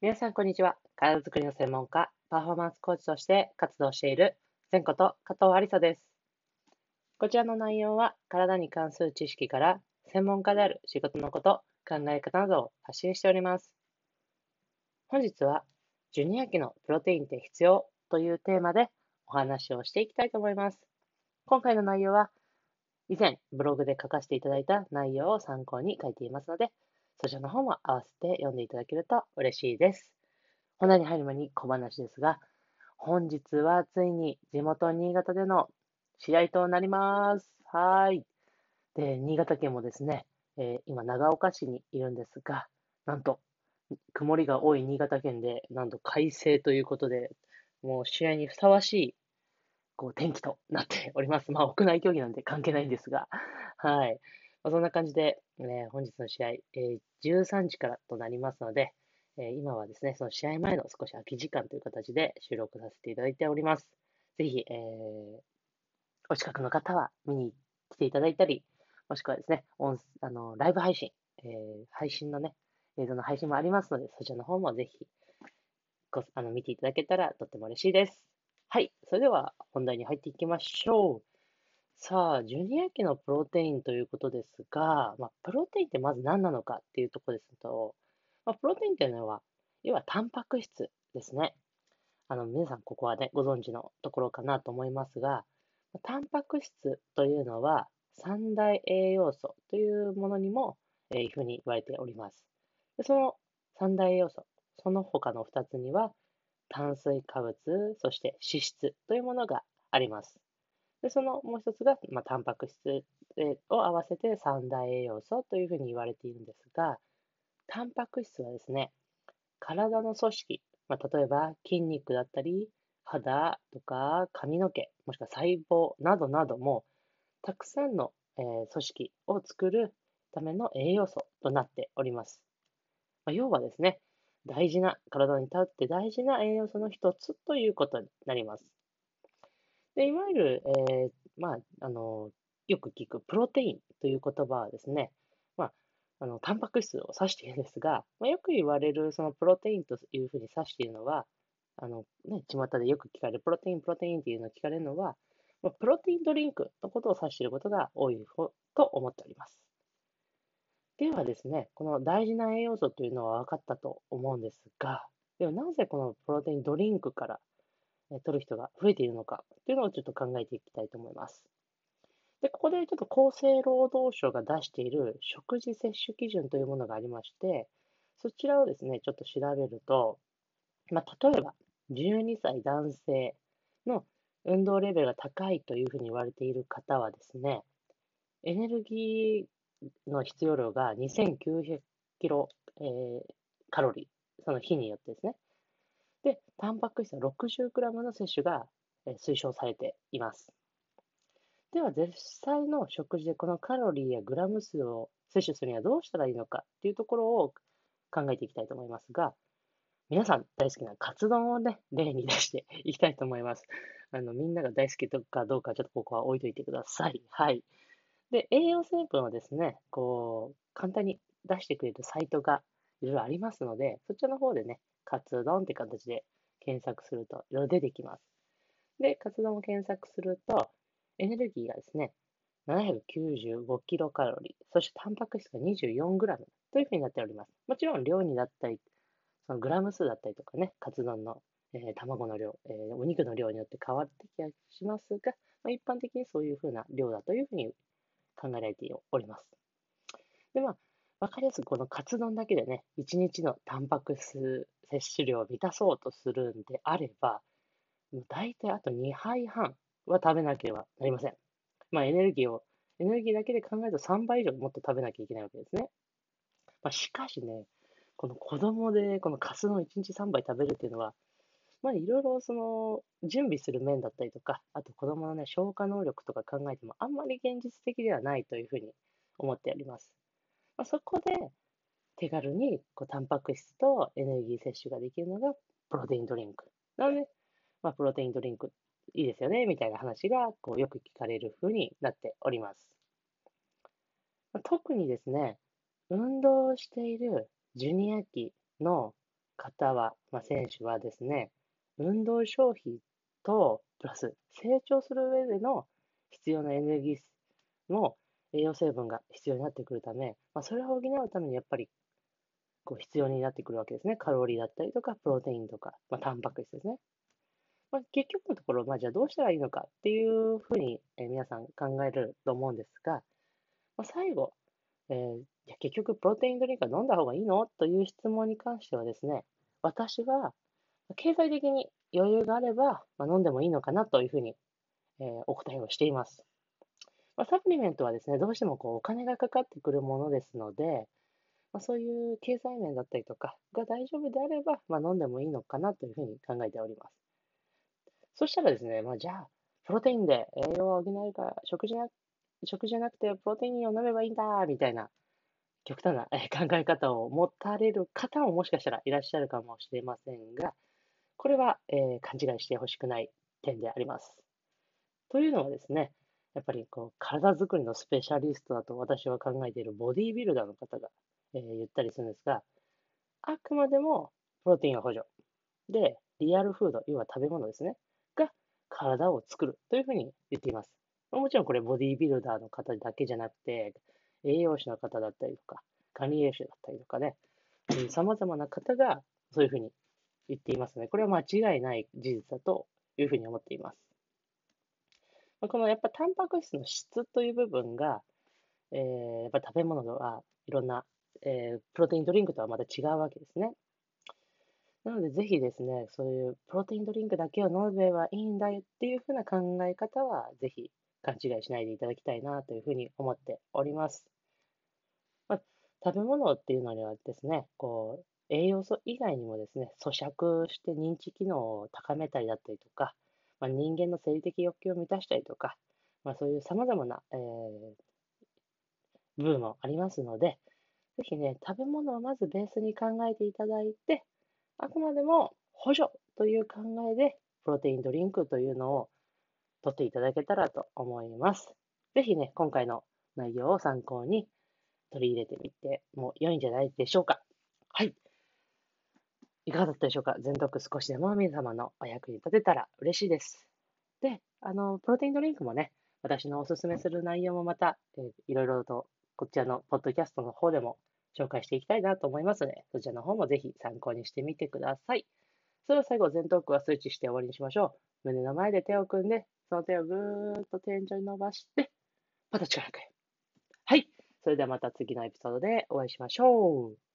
皆さん、こんにちは。体づくりの専門家、パフォーマンスコーチとして活動している、前こと加藤ありさです。こちらの内容は、体に関する知識から、専門家である仕事のこと、考え方などを発信しております。本日は、ジュニア期のプロテインって必要というテーマでお話をしていきたいと思います。今回の内容は、以前ブログで書かせていただいた内容を参考に書いていますので、そちらの方も合わせて読んでいただけると嬉しいです。本題に入る前に小話ですが、本日はついに地元新潟での試合となります。はい。で、新潟県もですね、えー、今長岡市にいるんですが、なんと、曇りが多い新潟県で、なんと快晴ということで、もう試合にふさわしいこう天気となっております。まあ、屋内競技なんで関係ないんですが、はい。まあ、そんな感じで、ね、本日の試合、えー、13時からとなりますので、えー、今はですね、その試合前の少し空き時間という形で収録させていただいております。ぜひ、えー、お近くの方は見に来ていただいたり、もしくはですね、音あのライブ配信、えー、配信のね、映像の配信もありますので、そちらの方もぜひあの見ていただけたらとっても嬉しいです。はい。それでは本題に入っていきましょう。さあ、ジュニア期のプロテインということですが、まあ、プロテインってまず何なのかっていうところですと、まあ、プロテインというのは、要はタンパク質ですね。あの、皆さんここはね、ご存知のところかなと思いますが、タンパク質というのは三大栄養素というものにも、えー、いうふうに言われております。でその三大栄養素、その他の二つには、炭水化物、そして脂質というものがあります。で、そのもう一つが、まあ、タンパク質を合わせて三大栄養素というふうに言われているんですが、タンパク質はですね、体の組織、まあ、例えば筋肉だったり、肌とか髪の毛、もしくは細胞などなども、たくさんの、え、組織を作るための栄養素となっております。まあ、要はですね、大事な、体にとって大事な栄養素の一つということになります。で、いわゆる、えー、まあ、あの、よく聞くプロテインという言葉はですね、まあ、あの、タンパク質を指しているんですが、まあ、よく言われるそのプロテインというふうに指しているのは、あの、ね、巷でよく聞かれるプロテイン、プロテインっていうのを聞かれるのは、まあ、プロテインドリンクのことを指していることが多いと思っております。ではですね、この大事な栄養素というのは分かったと思うんですが、ではなぜこのプロテインドリンクから取る人が増えているのかというのをちょっと考えていきたいと思います。で、ここでちょっと厚生労働省が出している食事摂取基準というものがありまして、そちらをですね、ちょっと調べると、まあ、例えば、12歳男性の運動レベルが高いというふうに言われている方はですね、エネルギーの必要量が2900キロ、えー、カロリー、その日によってですね、で、タンパク質は 60g の摂取が推奨されています。では、実際の食事でこのカロリーやグラム数を摂取するにはどうしたらいいのかっていうところを考えていきたいと思いますが、皆さん大好きなカツ丼をね、例に出していきたいと思います。あの、みんなが大好きとかどうかちょっとここは置いといてください。はい。で、栄養成分をですね、こう、簡単に出してくれるサイトがいろいろありますので、そちらの方でね、カツ丼って形で検索するといろいろ出てきます。で、カツ丼を検索すると、エネルギーがですね、795キロカロリー、そしてタンパク質が24グラムというふうになっております。もちろん量になったり、そのグラム数だったりとかね、カツ丼の、えー、卵の量、えー、お肉の量によって変わってきはしますが、まあ、一般的にそういうふうな量だというふうに考えられております。で、まあ、わかりやすくこのカツ丼だけでね、1日のタンパク質摂取量を満たそうとするんであれば、大体あと2杯半は食べなければなりません。まあエネルギーを、エネルギーだけで考えると3倍以上もっと食べなきゃいけないわけですね。まあ、しかしね、この子供でこのカツ丼1日3杯食べるっていうのは、まあいろいろその準備する面だったりとか、あと子供のね、消化能力とか考えてもあんまり現実的ではないというふうに思っております。まあ、そこで手軽にこうタンパク質とエネルギー摂取ができるのがプロテインドリンク。なので、まあ、プロテインドリンクいいですよね、みたいな話がこうよく聞かれる風になっております。特にですね、運動しているジュニア期の方は、まあ、選手はですね、運動消費と、プラス成長する上での必要なエネルギーの栄養成分が必要になってくるため、まあ、それを補うためにやっぱりこう必要になってくるわけですね。カロリーだったりとか、プロテインとか、まあ、タンパク質ですね。まあ、結局のところ、まあ、じゃあどうしたらいいのかっていうふうに、え、皆さん考えると思うんですが、まあ、最後、えー、じゃ結局プロテインドリンクは飲んだ方がいいの？という質問に関してはですね、私は経済的に余裕があれば、まあ、飲んでもいいのかなというふうに、えー、お答えをしています。まあ、サプリメントはですね、どうしてもこうお金がかかってくるものですので、まあ、そういう経済面だったりとかが大丈夫であれば、まあ、飲んでもいいのかなというふうに考えております。そしたらですね、まあ、じゃあ、プロテインで栄養を補えるか、食事な食事じゃなくてプロテインを飲めばいいんだ、みたいな極端な考え方を持たれる方ももしかしたらいらっしゃるかもしれませんが、これは、えー、勘違いしてほしくない点であります。というのはですね、やっぱりこう体づくりのスペシャリストだと私は考えているボディービルダーの方が、えー、言ったりするんですが、あくまでもプロテインを補助。で、リアルフード、要は食べ物ですね、が体を作るというふうに言っています。もちろんこれボディービルダーの方だけじゃなくて、栄養士の方だったりとか、管理栄養士だったりとかね、様々な方がそういうふうに言っていますね。これは間違いない事実だというふうに思っています。このやっぱタンパク質の質という部分が、えー、やっぱ食べ物はいろんな、えー、プロテインドリンクとはまた違うわけですね。なので、ぜひですね、そういうプロテインドリンクだけを飲めばいいんだよっていうふうな考え方は、ぜひ勘違いしないでいただきたいなというふうに思っております。まあ、食べ物っていうのにはですね、こう、栄養素以外にもですね、咀嚼して認知機能を高めたりだったりとか、まあ、人間の生理的欲求を満たしたりとか、まあ、そういう様々な、えー、部分もありますので、ぜひね、食べ物をまずベースに考えていただいて、あくまでも補助という考えで、プロテインドリンクというのを取っていただけたらと思います。ぜひね、今回の内容を参考に取り入れてみても良いんじゃないでしょうか。はい。いかがだったでしょうか？全読少しでも皆様のお役に立てたら嬉しいです。で、あの、プロテインドリンクもね、私のおすすめする内容もまた、いろいろとこちらのポッドキャストの方でも紹介していきたいなと思いますので、そちらの方もぜひ参考にしてみてください。それでは最後、前頭腔は数値して終わりにしましょう。胸の前で手を組んで、その手をぐーっと天井に伸ばして、また力くへ。はい。それではまた次のエピソードでお会いしましょう。